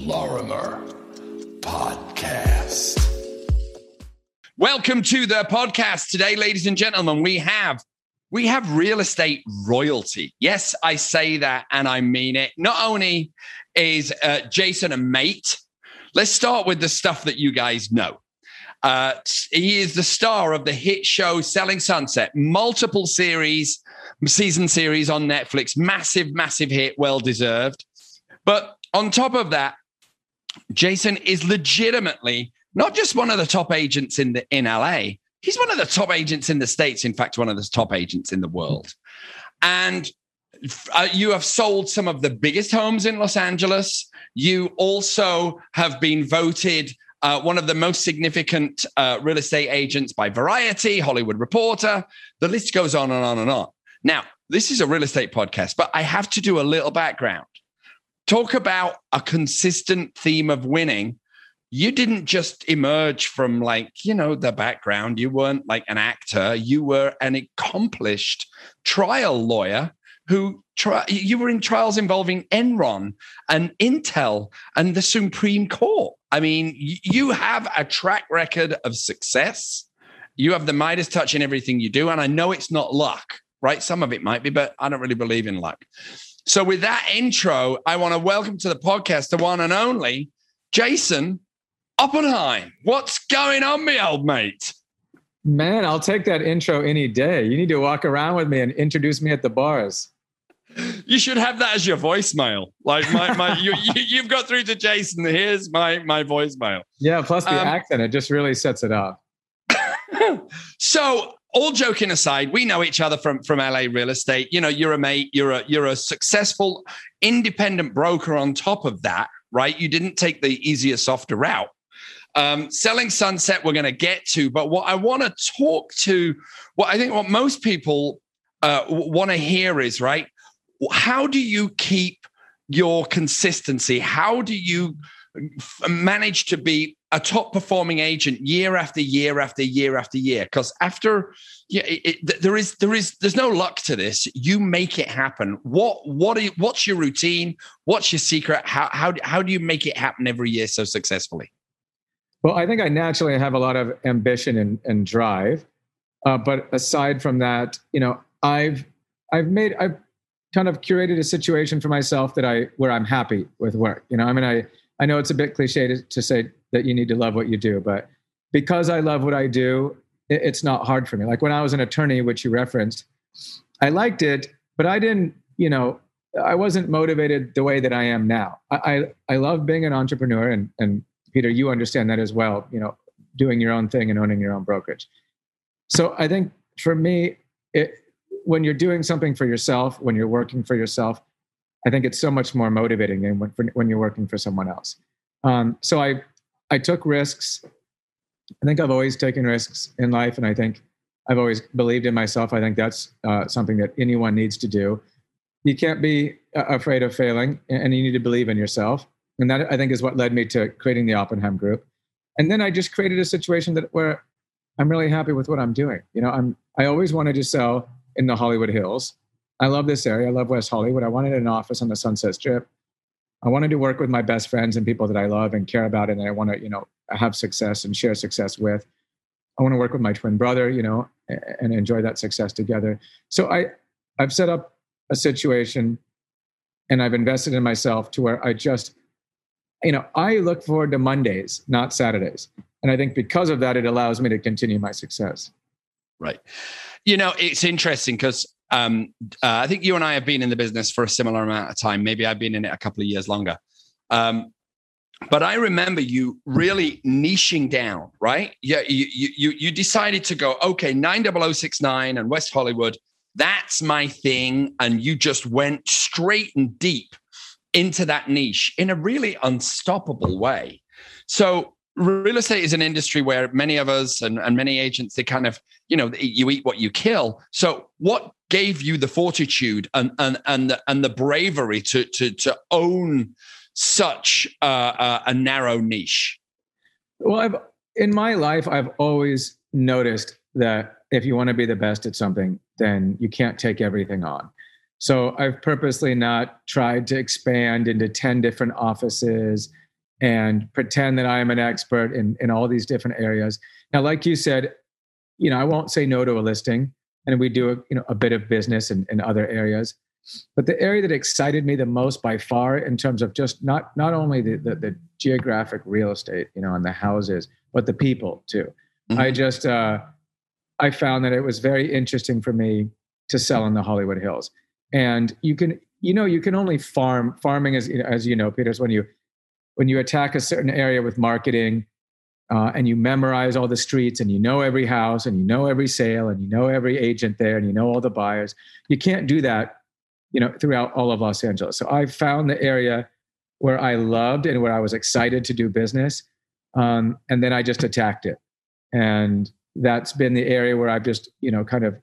Lorimer Podcast. Welcome to the podcast. Today, ladies and gentlemen, we have we have real estate royalty. Yes, I say that and I mean it. Not only is uh, Jason a mate, let's start with the stuff that you guys know. Uh, he is the star of the hit show Selling Sunset, multiple series, season series on Netflix, massive, massive hit, well deserved. But on top of that, Jason is legitimately not just one of the top agents in the in LA. He's one of the top agents in the states. In fact, one of the top agents in the world. And uh, you have sold some of the biggest homes in Los Angeles. You also have been voted uh, one of the most significant uh, real estate agents by Variety, Hollywood Reporter. The list goes on and on and on. Now, this is a real estate podcast, but I have to do a little background. Talk about a consistent theme of winning. You didn't just emerge from like, you know, the background. You weren't like an actor. You were an accomplished trial lawyer who tri- you were in trials involving Enron and Intel and the Supreme Court. I mean, you have a track record of success. You have the Midas touch in everything you do. And I know it's not luck, right? Some of it might be, but I don't really believe in luck. So, with that intro, I want to welcome to the podcast the one and only Jason Oppenheim. What's going on, me old mate? Man, I'll take that intro any day. You need to walk around with me and introduce me at the bars. You should have that as your voicemail. Like my my, you, you have got through to Jason. Here's my my voicemail. Yeah, plus the um, accent, it just really sets it off. so all joking aside, we know each other from from LA real estate. You know, you're a mate. You're a you're a successful independent broker. On top of that, right? You didn't take the easier, softer route. Um, selling sunset, we're going to get to. But what I want to talk to, what I think what most people uh, want to hear is right. How do you keep your consistency? How do you manage to be a top performing agent year after year after year after year. Because after yeah it, it, there is there is there's no luck to this. You make it happen. What what are you, what's your routine? What's your secret? How how how do you make it happen every year so successfully? Well i think i naturally have a lot of ambition and, and drive. Uh, but aside from that you know i've i've made i've kind of curated a situation for myself that i where i'm happy with work. You know i mean i I know it's a bit cliche to, to say that you need to love what you do, but because I love what I do, it, it's not hard for me. Like when I was an attorney, which you referenced, I liked it, but I didn't, you know, I wasn't motivated the way that I am now. I, I, I love being an entrepreneur and, and Peter, you understand that as well, you know, doing your own thing and owning your own brokerage. So I think for me, it, when you're doing something for yourself, when you're working for yourself, I think it's so much more motivating than when, when you're working for someone else. Um, so I, I took risks. I think I've always taken risks in life, and I think I've always believed in myself. I think that's uh, something that anyone needs to do. You can't be uh, afraid of failing, and you need to believe in yourself. And that I think is what led me to creating the Oppenheim Group. And then I just created a situation that where I'm really happy with what I'm doing. You know, I'm I always wanted to sell in the Hollywood Hills. I love this area. I love West Hollywood. I wanted an office on the Sunset Strip. I wanted to work with my best friends and people that I love and care about, and I want to, you know, have success and share success with. I want to work with my twin brother, you know, and enjoy that success together. So I, I've set up a situation, and I've invested in myself to where I just, you know, I look forward to Mondays, not Saturdays, and I think because of that, it allows me to continue my success. Right. You know, it's interesting because um, uh, I think you and I have been in the business for a similar amount of time. Maybe I've been in it a couple of years longer. Um, but I remember you really niching down, right? Yeah, you you you decided to go, okay, 90069 and West Hollywood, that's my thing. And you just went straight and deep into that niche in a really unstoppable way. So real estate is an industry where many of us and, and many agents they kind of you know you eat what you kill so what gave you the fortitude and and and the, and the bravery to to to own such uh, a narrow niche? Well i've in my life i've always noticed that if you want to be the best at something then you can't take everything on. So i've purposely not tried to expand into 10 different offices and pretend that I am an expert in, in all these different areas. Now, like you said, you know, I won't say no to a listing, and we do a, you know a bit of business in, in other areas. But the area that excited me the most by far, in terms of just not not only the the, the geographic real estate, you know, and the houses, but the people too. Mm-hmm. I just uh, I found that it was very interesting for me to sell in the Hollywood Hills, and you can you know you can only farm farming as as you know, Peters, when you when you attack a certain area with marketing uh, and you memorize all the streets and you know every house and you know every sale and you know every agent there and you know all the buyers. You can't do that you know throughout all of los angeles. So i found the area where i loved and where i was excited to do business um, and then i just attacked it. And that's been the area where i've just you know kind of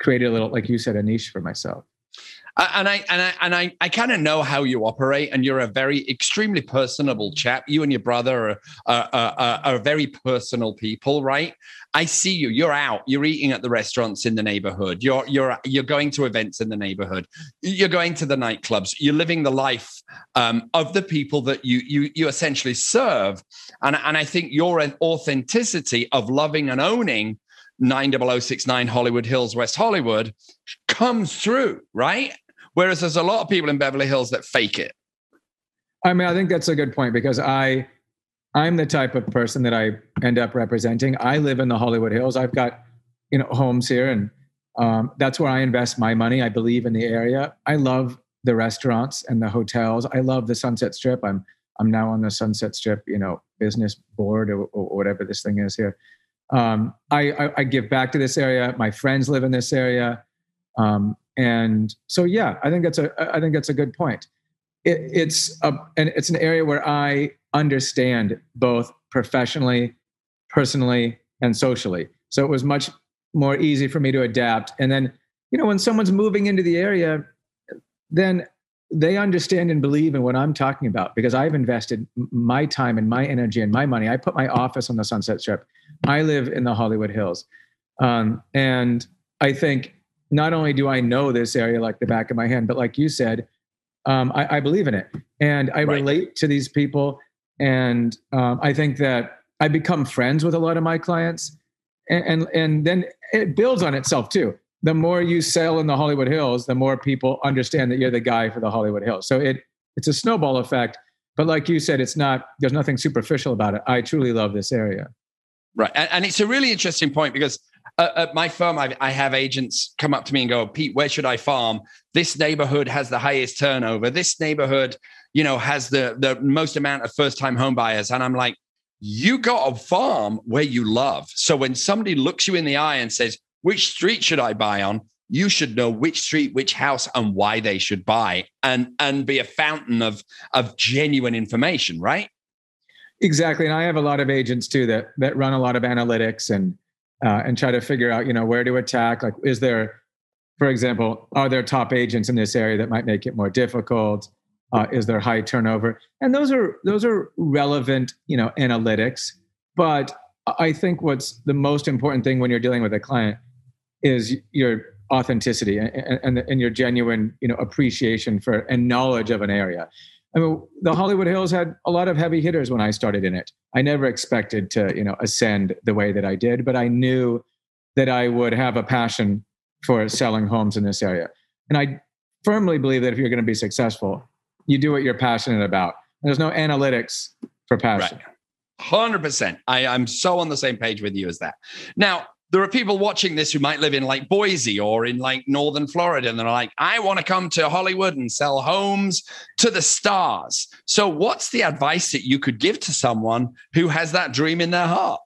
created a little like you said a niche for myself and I and I and I, I kind of know how you operate, and you're a very extremely personable chap. You and your brother are, are, are, are very personal people, right? I see you. You're out. You're eating at the restaurants in the neighborhood. You're you're you're going to events in the neighborhood. You're going to the nightclubs. You're living the life um, of the people that you you you essentially serve. And and I think your authenticity of loving and owning 90069 Hollywood Hills, West Hollywood comes through, right? Whereas there's a lot of people in Beverly Hills that fake it. I mean, I think that's a good point because I I'm the type of person that I end up representing. I live in the Hollywood Hills. I've got you know homes here, and um, that's where I invest my money. I believe in the area. I love the restaurants and the hotels. I love the Sunset Strip. I'm I'm now on the Sunset Strip, you know, business board or, or whatever this thing is here. Um, I, I, I, give back to this area. My friends live in this area. Um, and so yeah i think that's a i think that's a good point. It, it's a and it's an area where i understand both professionally personally and socially. So it was much more easy for me to adapt. And then you know when someone's moving into the area then they understand and believe in what i'm talking about because i've invested my time and my energy and my money. I put my office on the sunset strip. I live in the hollywood hills. Um, and i think not only do I know this area like the back of my hand, but like you said, um, I, I, believe in it and I right. relate to these people. And um, I think that I become friends with a lot of my clients. And, and, and then it builds on itself too. The more you sell in the Hollywood Hills, the more people understand that you're the guy for the Hollywood Hills. So it it's a snowball effect. But like you said, it's not. There's nothing superficial about it. I truly love this area. Right, and, and it's a really interesting point because uh, at my firm, I, I, have agents come up to me and go, Pete, where should I farm? This neighborhood has the highest turnover. This neighborhood, you know, has the the most amount of first time home buyers. And I'm like, you got a farm where you love. So when somebody looks you in the eye and says, which street should I buy on? You should know which street, which house, and why they should buy, and and be a fountain of of genuine information, right? Exactly. And I have a lot of agents too that that run a lot of analytics and uh, and try to figure out, you know, where to attack. Like, is there, for example, are there top agents in this area that might make it more difficult? Uh, is there high turnover? And those are those are relevant, you know, analytics. But I think what's the most important thing when you're dealing with a client is your authenticity and, and, and your genuine, you know, appreciation for and knowledge of an area. I mean, the Hollywood Hills had a lot of heavy hitters when I started in it. I never expected to, you know, ascend the way that I did, but I knew that I would have a passion for selling homes in this area. And I firmly believe that if you're going to be successful, you do what you're passionate about. There's no analytics for passion. Right. 100%. I, I'm so on the same page with you as that. Now, there are people watching this who might live in like Boise or in like northern Florida, and they're like, I want to come to Hollywood and sell homes to the stars. So, what's the advice that you could give to someone who has that dream in their heart?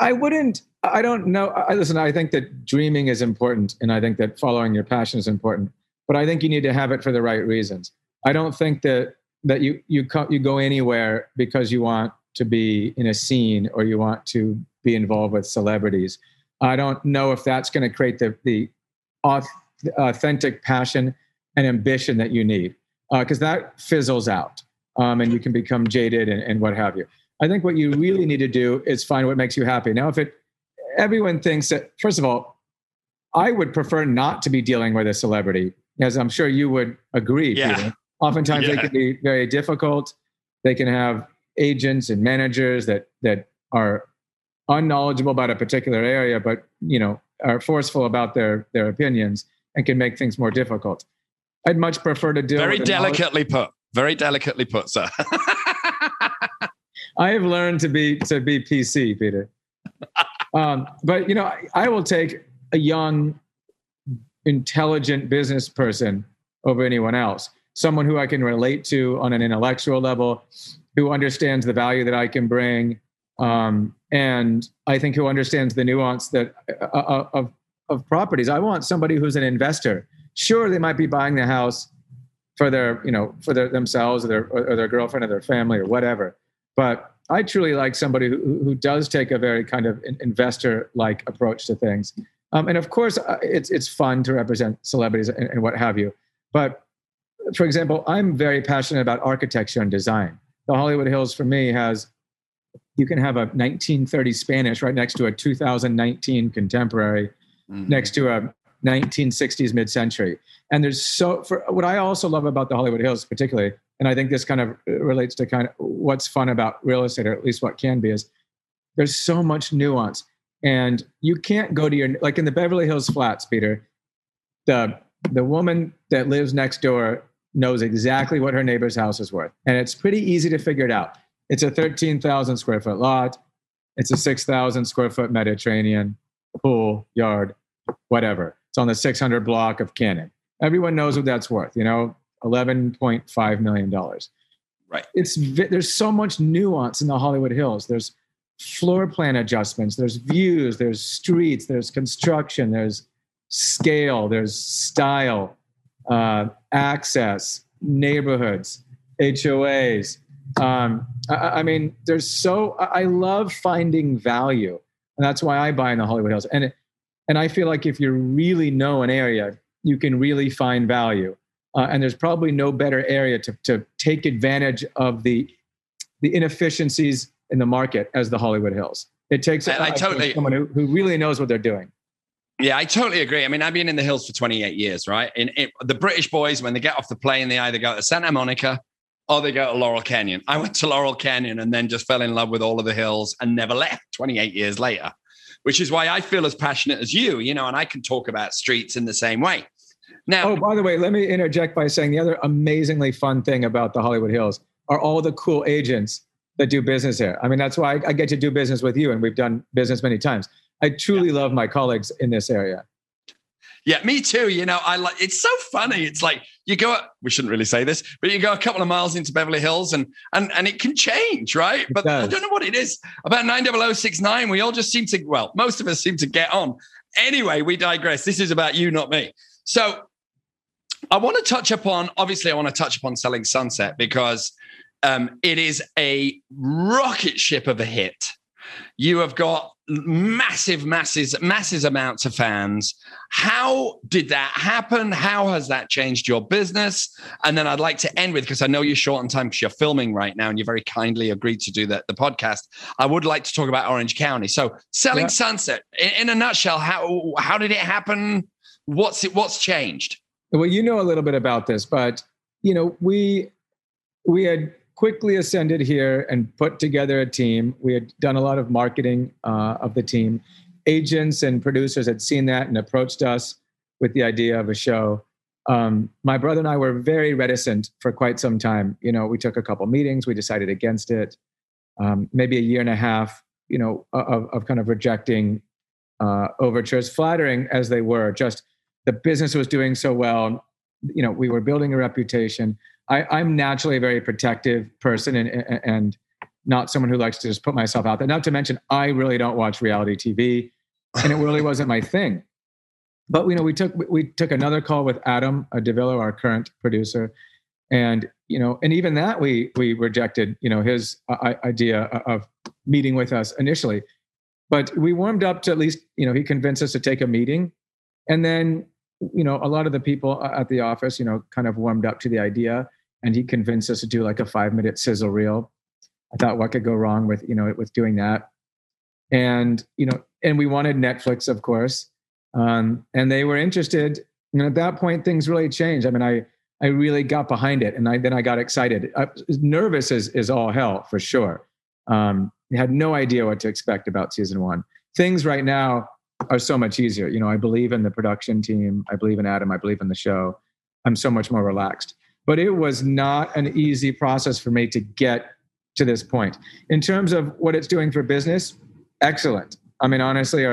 I wouldn't. I don't know. I listen. I think that dreaming is important, and I think that following your passion is important. But I think you need to have it for the right reasons. I don't think that that you you you go anywhere because you want to be in a scene or you want to be involved with celebrities. I don't know if that's going to create the, the authentic passion and ambition that you need because uh, that fizzles out um, and you can become jaded and, and what have you. I think what you really need to do is find what makes you happy. Now, if it, everyone thinks that, first of all, I would prefer not to be dealing with a celebrity, as I'm sure you would agree. Yeah. Peter. Oftentimes yeah. they can be very difficult. they can have agents and managers that that are unknowledgeable about a particular area, but you know are forceful about their their opinions and can make things more difficult. I'd much prefer to deal very delicately put. Very delicately put, sir. I have learned to be to be PC, Peter. Um, but you know, I, I will take a young, intelligent business person over anyone else. Someone who I can relate to on an intellectual level, who understands the value that I can bring, um, and I think who understands the nuance that uh, uh, of of properties. I want somebody who's an investor. Sure, they might be buying the house for their you know for their, themselves or their or their girlfriend or their family or whatever. But I truly like somebody who, who does take a very kind of investor like approach to things. Um, and of course, uh, it's it's fun to represent celebrities and, and what have you. But for example, I'm very passionate about architecture and design. The Hollywood Hills for me has you can have a 1930 Spanish right next to a 2019 contemporary, mm-hmm. next to a 1960s mid-century. And there's so for what I also love about the Hollywood Hills, particularly, and I think this kind of relates to kind of what's fun about real estate, or at least what can be, is there's so much nuance. And you can't go to your like in the Beverly Hills flats, Peter. The the woman that lives next door knows exactly what her neighbor's house is worth. And it's pretty easy to figure it out. It's a 13,000 square foot lot. It's a 6,000 square foot Mediterranean pool, yard, whatever. It's on the 600 block of Cannon. Everyone knows what that's worth, you know, $11.5 million. Right. It's there's so much nuance in the Hollywood Hills. There's floor plan adjustments, there's views, there's streets, there's construction, there's scale, there's style, uh, access, neighborhoods, HOAs, um, I, I, mean, there's so I love finding value, and that's why I buy in the Hollywood Hills. And and I feel like if you really know an area, you can really find value. Uh, and there's probably no better area to to take advantage of the the inefficiencies in the market as the Hollywood Hills. It takes I, I totally someone who, who really knows what they're doing. Yeah, I totally agree. I mean, I've been in the hills for 28 years, right? In, in, the British boys, when they get off the plane, they either go to Santa Monica oh, they go to Laurel Canyon. I went to Laurel Canyon and then just fell in love with all of the hills and never left 28 years later, which is why I feel as passionate as you, you know, and I can talk about streets in the same way. Now, oh, by the way, let me interject by saying the other amazingly fun thing about the Hollywood Hills are all the cool agents that do business here. I mean, that's why I, I get to do business with you, and we've done business many times. I truly yeah. love my colleagues in this area. Yeah, me too. You know, I like it's so funny. It's like you go we shouldn't really say this, but you go a couple of miles into Beverly Hills and and and it can change, right? It but does. I don't know what it is. About 90069, we all just seem to well, most of us seem to get on. Anyway, we digress. This is about you, not me. So I want to touch upon, obviously, I want to touch upon selling sunset because um, it is a rocket ship of a hit. You have got massive, masses, masses amounts of fans. How did that happen? How has that changed your business? And then I'd like to end with because I know you're short on time because you're filming right now and you very kindly agreed to do that the podcast. I would like to talk about Orange County. So selling yeah. Sunset in, in, a nutshell, how how did it happen? What's it? What's changed? Well, you know a little bit about this, but you know we we had quickly ascended here and put together a team. We had done a lot of marketing uh, of the team. Agents and producers had seen that and approached us with the idea of a show. Um, my brother and I were very reticent for quite some time. You know, we took a couple meetings, we decided against it. Um, maybe a year and a half, you know, of, of kind of rejecting uh, overtures, flattering as they were. Just the business was doing so well. You know, we were building a reputation. I, am naturally a very protective person and, and not someone who likes to just put myself out there. Not to mention, I really don't watch reality TV, and it really wasn't my thing. But you know, we took we took another call with Adam DiVello, our current producer, and you know, and even that we we rejected. You know, his uh, idea of meeting with us initially, but we warmed up to at least you know he convinced us to take a meeting, and then you know a lot of the people at the office you know kind of warmed up to the idea and he convinced us to do like a five minute sizzle reel. I thought, what could go wrong with you know with doing that? And you know, and we wanted Netflix, of course, um, and they were interested. And at that point, things really changed. I mean, I I really got behind it, and I, then I got excited. I, nervous is is all hell for sure. Um, had no idea what to expect about season one. Things right now are so much easier. You know, I believe in the production team. I believe in Adam. I believe in the show. I'm so much more relaxed. But it was not an easy process for me to get to this point. In terms of what it's doing for business, excellent. I mean, honestly,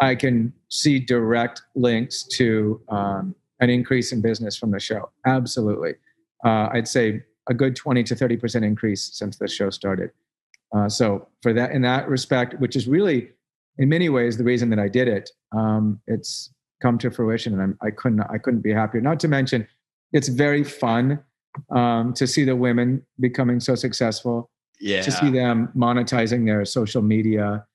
I can see direct links to um, an increase in business from the show. Absolutely. Uh, I'd say a good 20 to 30% increase since the show started. Uh, so for that, in that respect, which is really in many ways the reason that I did it, um, it's come to fruition and I'm, I couldn't, I couldn't be happier. Not to mention it's very fun um, to see the women becoming so successful yeah. to see them monetizing their social media.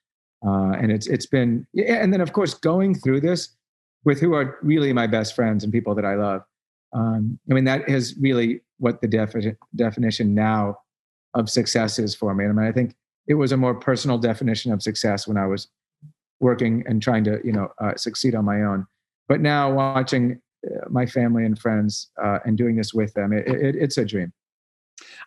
Uh, and it's, it's been, and then of course, going through this, with who are really my best friends and people that I love. Um, I mean, that is really what the defi- definition now of success is for me. And I mean, I think it was a more personal definition of success when I was working and trying to, you know, uh, succeed on my own. But now watching my family and friends uh, and doing this with them, it, it, it's a dream.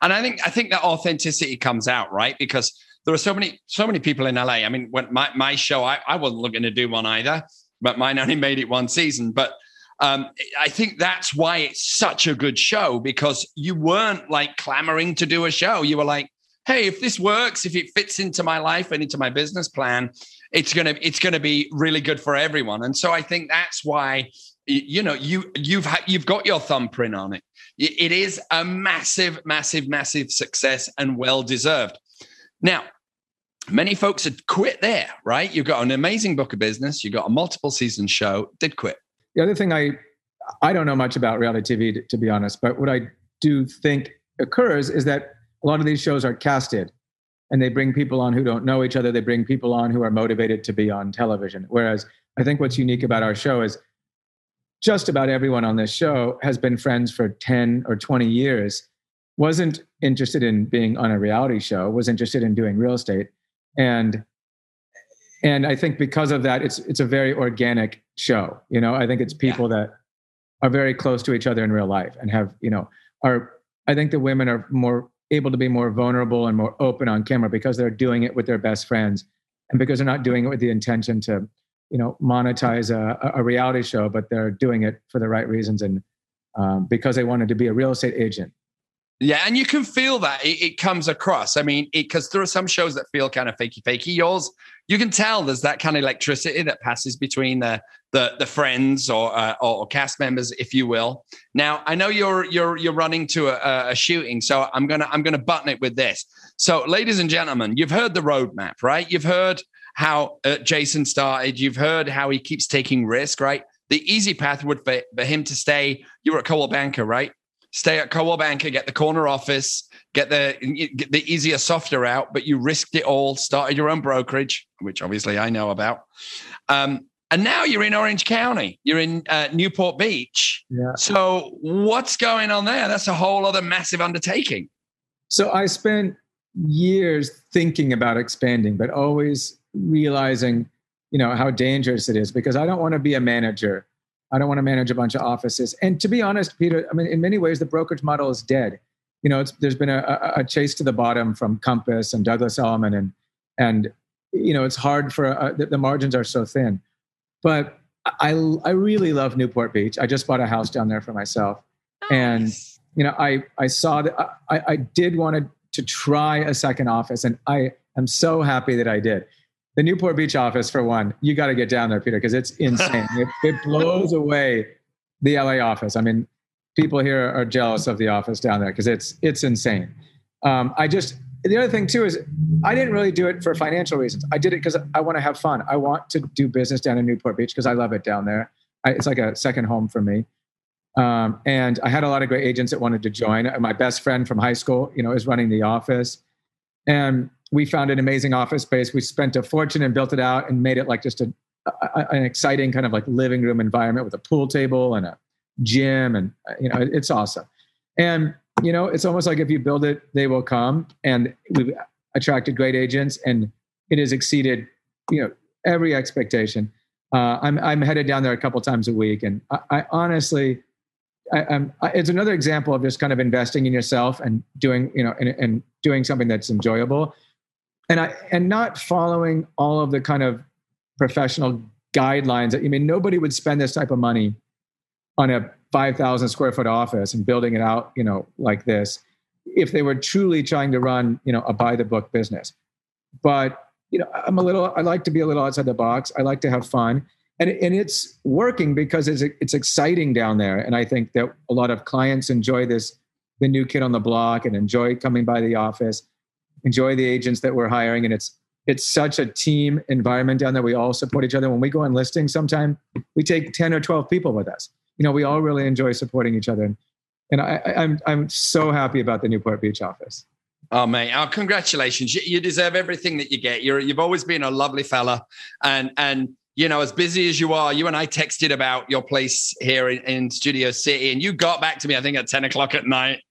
And I think I think that authenticity comes out right because there are so many so many people in LA. I mean, when my my show, I, I wasn't looking to do one either but mine only made it one season. But um, I think that's why it's such a good show because you weren't like clamoring to do a show. You were like, hey, if this works, if it fits into my life and into my business plan, it's gonna it's gonna be really good for everyone. And so I think that's why you know you you've ha- you've got your thumbprint on it. It is a massive, massive, massive success and well deserved. Now, many folks had quit there, right? You've got an amazing book of business, you've got a multiple season show, did quit. The other thing I I don't know much about reality TV to, to be honest, but what I do think occurs is that a lot of these shows are casted and they bring people on who don't know each other. They bring people on who are motivated to be on television. Whereas I think what's unique about our show is just about everyone on this show has been friends for 10 or 20 years, wasn't interested in being on a reality show, was interested in doing real estate, and and I think because of that, it's it's a very organic show. You know, I think it's people yeah. that are very close to each other in real life and have you know are. I think the women are more able to be more vulnerable and more open on camera because they're doing it with their best friends and because they're not doing it with the intention to you know monetize a, a reality show but they're doing it for the right reasons and um, because they wanted to be a real estate agent yeah, and you can feel that it, it comes across. I mean, because there are some shows that feel kind of fakey, fakey. Yours, you can tell there's that kind of electricity that passes between the the, the friends or, uh, or cast members, if you will. Now, I know you're you're you're running to a, a shooting, so I'm gonna I'm gonna button it with this. So, ladies and gentlemen, you've heard the roadmap, right? You've heard how uh, Jason started. You've heard how he keeps taking risk, right? The easy path would be for him to stay. You were at Coldwell Banker, right? stay at Coldwell Banker, get the corner office, get the get the easier, softer out, but you risked it all, started your own brokerage, which obviously I know about. Um, and now you're in Orange County. You're in uh, Newport Beach. Yeah. So what's going on there? That's a whole other massive undertaking. So I spent years thinking about expanding, but always realizing, you know, how dangerous it is because I don't want to be a manager I don't want to manage a bunch of offices. And to be honest, Peter, I mean, in many ways, the brokerage model is dead. You know, there's been a, a, chase to the bottom from Compass and Douglas Elliman, and and you know, it's hard for uh, the, the, margins are so thin. But I I really love Newport Beach. I just bought a house down there for myself, and you know, I I saw that I I did want to to try a second office, and I am so happy that I did the Newport Beach office, for one, you got to get down there, Peter, because it's insane. it, it, blows away the LA office. I mean, people here are jealous of the office down there because it's it's insane. Um, I just the other thing too is I didn't really do it for financial reasons. I did it because I want to have fun. I want to do business down in Newport Beach because I love it down there. I, it's like a second home for me. Um, and I had a lot of great agents that wanted to join. My best friend from high school, you know, is running the office, and we found an amazing office space. We spent a fortune and built it out and made it like just a, a, an exciting kind of like living room environment with a pool table and a gym, and you know it's awesome. And you know it's almost like if you build it, they will come. And we've attracted great agents, and it has exceeded you know every expectation. Uh, I'm I'm headed down there a couple times a week, and I, I honestly I, I, it's another example of just kind of investing in yourself and doing, you know, and, and doing something that's enjoyable, and I and not following all of the kind of professional guidelines. I mean, nobody would spend this type of money on a five thousand square foot office and building it out, you know, like this, if they were truly trying to run, you know, a by the book business. But you know, I'm a little. I like to be a little outside the box. I like to have fun and and it's working because it's it's exciting down there and i think that a lot of clients enjoy this the new kid on the block and enjoy coming by the office enjoy the agents that we're hiring and it's it's such a team environment down there we all support each other when we go on listing sometime we take 10 or 12 people with us you know we all really enjoy supporting each other and I, I'm I'm so happy about the Newport Beach office. Oh, mate! Oh, congratulations! You, you, deserve everything that you get. You're you've always been a lovely fella, and and you know, as busy as you are, you and I texted about your place here in, in Studio City, and you got back to me, I think, at 10 o'clock at night,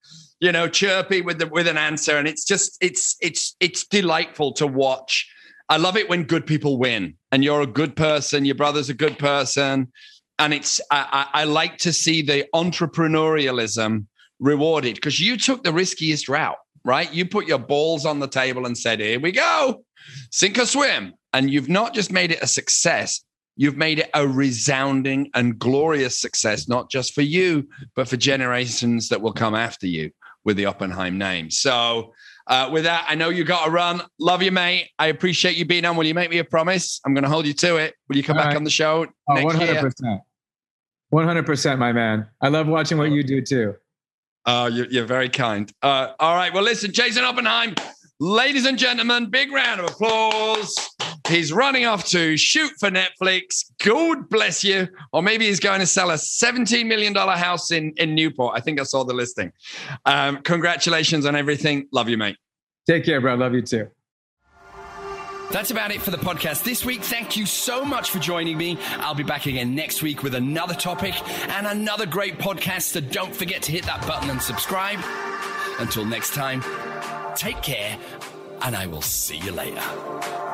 you know, chirpy with the with an answer. And it's just it's it's it's delightful to watch. I love it when good people win, and you're a good person, your brother's a good person. And it's I, I, I like to see the entrepreneurialism rewarded because you took the riskiest route, right? You put your balls on the table and said, Here we go, sink or swim and you've not just made it a success, you've made it a resounding and glorious success, not just for you, but for generations that will come after you with the Oppenheim name. So, uh, with that, I know you got to run. Love you, mate. I appreciate you being on. Will you make me a promise? I'm going to hold you to it. Will you come All back right. on the show oh, next 100%. year? 100%, my man. I love watching what you do too. Oh, you're, you're very kind. Uh, all right. Well, listen, Jason Oppenheim, ladies and gentlemen, big round of applause. He's running off to shoot for Netflix. God bless you. Or maybe he's going to sell a $17 million house in, in Newport. I think I saw the listing. Um, congratulations on everything. Love you, mate. Take care, bro. Love you too. That's about it for the podcast this week. Thank you so much for joining me. I'll be back again next week with another topic and another great podcast. So don't forget to hit that button and subscribe. Until next time, take care, and I will see you later.